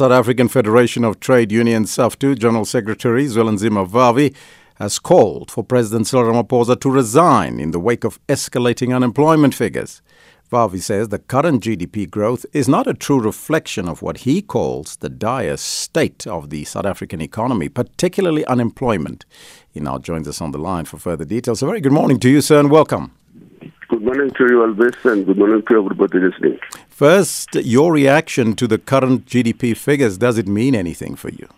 South African Federation of Trade Unions, SAFTU, General Secretary Zwelinzima Vavi has called for President Cyril Ramaphosa to resign in the wake of escalating unemployment figures. Vavi says the current GDP growth is not a true reflection of what he calls the dire state of the South African economy, particularly unemployment. He now joins us on the line for further details. A very good morning to you, sir, and welcome. Morning to you, Elvis, and good morning to everybody listening. First, your reaction to the current GDP figures. Does it mean anything for you?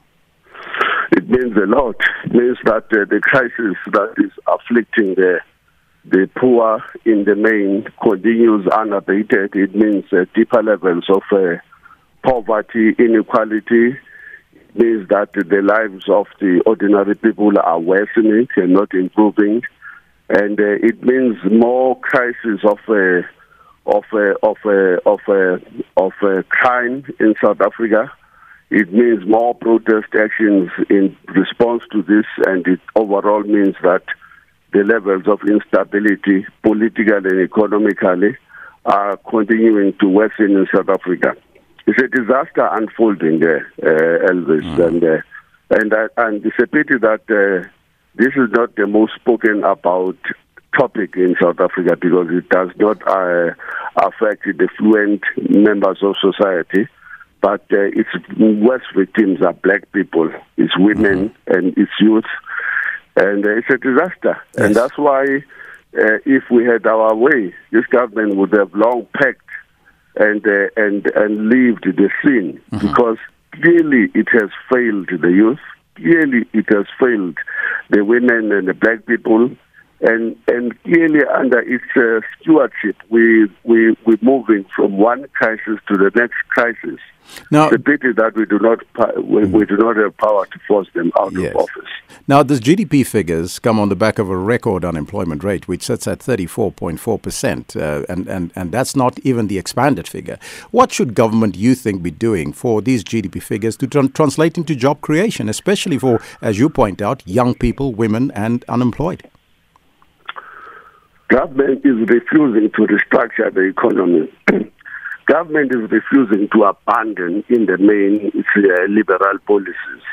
It means a lot. It means that uh, the crisis that is afflicting the, the poor in the main continues unabated. It means uh, deeper levels of uh, poverty, inequality. It means that the lives of the ordinary people are worsening and not improving and uh, it means more crisis of uh, of uh, of uh, of uh, of uh, crime in South Africa. It means more protest actions in response to this, and it overall means that the levels of instability, politically and economically, are continuing to worsen in South Africa. It's a disaster unfolding there, Elvis, mm. and and and it's a pity that this is not the most spoken about topic in South Africa because it does not uh, affect the fluent members of society. But uh, its worst victims are black people, it's women, mm-hmm. and it's youth. And uh, it's a disaster. Yes. And that's why, uh, if we had our way, this government would have long packed and uh, and and leaved the scene mm-hmm. because clearly it has failed the youth. Clearly, it has failed the women and the black people and and clearly under its uh, stewardship, we we we're moving from one crisis to the next crisis. Now, the pity that we do not we, we, do not have power to force them out yes. of office. Now, these GDP figures come on the back of a record unemployment rate, which sits at 34.4 percent, uh, and and and that's not even the expanded figure. What should government, you think, be doing for these GDP figures to tr- translate into job creation, especially for, as you point out, young people, women, and unemployed? Government is refusing to restructure the economy. Government is refusing to abandon, in the main, its uh, liberal policies.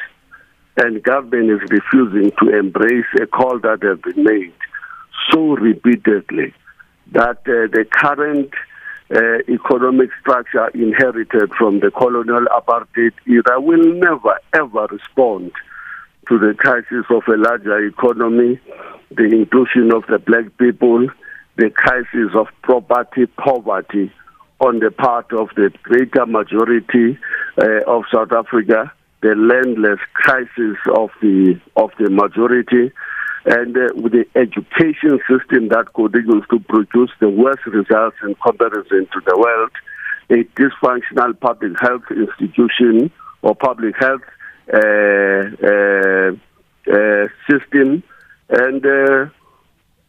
And government is refusing to embrace a call that has been made so repeatedly that uh, the current uh, economic structure inherited from the colonial apartheid era will never ever respond to the crisis of a larger economy, the inclusion of the black people, the crisis of property poverty on the part of the greater majority uh, of South Africa, the landless crisis of the of the majority, and uh, with the education system that continues to produce the worst results in comparison to the world, a dysfunctional public health institution or public health uh, uh, uh, system, and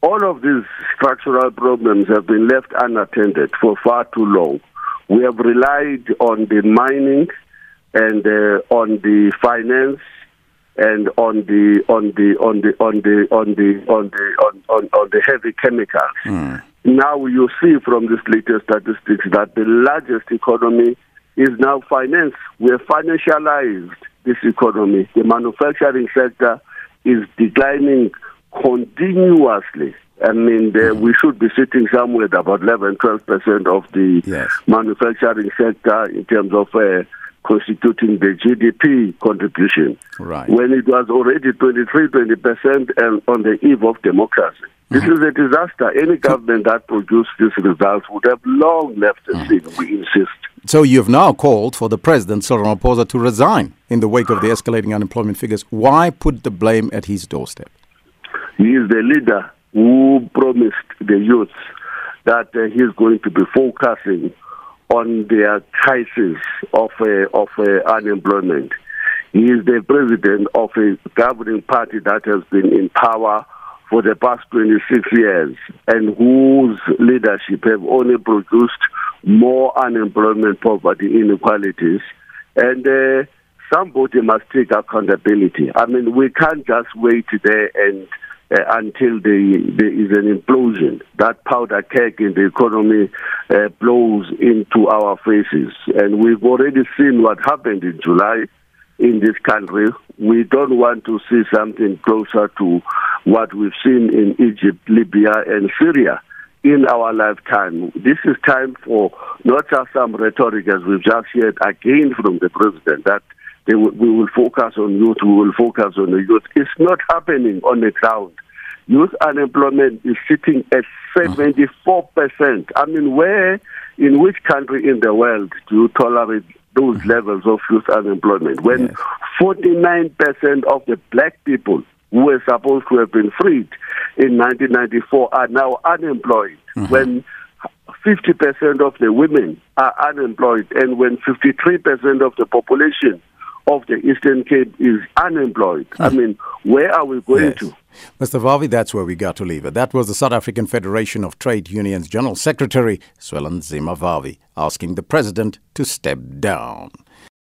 all of these structural problems have been left unattended for far too long. We have relied on the mining and uh, on the finance and on the on the on the on the on the on the on, on, on the heavy chemicals. Mm. Now you see from these latest statistics that the largest economy is now finance. We have financialized this economy. The manufacturing sector is declining continuously. I mean, the, mm. we should be sitting somewhere at about 11, 12 percent of the yes. manufacturing sector in terms of uh, constituting the GDP contribution. Right. When it was already 23, 20 percent and on the eve of democracy. This mm-hmm. is a disaster. Any government that produced these results would have long left the mm-hmm. scene, we insist. So you've now called for the president, Cyril Ramaphosa, to resign in the wake of the escalating unemployment figures. Why put the blame at his doorstep? He is the leader who promised the youth that uh, he is going to be focusing on their crisis of uh, of uh, unemployment. He is the president of a governing party that has been in power for the past 26 years and whose leadership have only produced more unemployment, poverty, inequalities. And uh, somebody must take accountability. I mean, we can't just wait there and uh, until the, there is an implosion. That powder keg in the economy uh, blows into our faces. And we've already seen what happened in July in this country. We don't want to see something closer to what we've seen in Egypt, Libya, and Syria in our lifetime. This is time for not just some rhetoric as we've just heard again from the president that w- we will focus on youth, we will focus on the youth. It's not happening on the ground. Youth unemployment is sitting at 74%. I mean, where, in which country in the world do you tolerate those mm-hmm. levels of youth unemployment? When Yes. 49% of the black people who were supposed to have been freed in 1994 are now unemployed. Mm-hmm. When 50% of the women are unemployed, and when 53% of the population of the Eastern Cape is unemployed. I hmm. mean, where are we going Yes. to? Mr. Vavi, that's where we got to leave it. That was the South African Federation of Trade Unions General Secretary, Zwelinzima Vavi, asking the president to step down.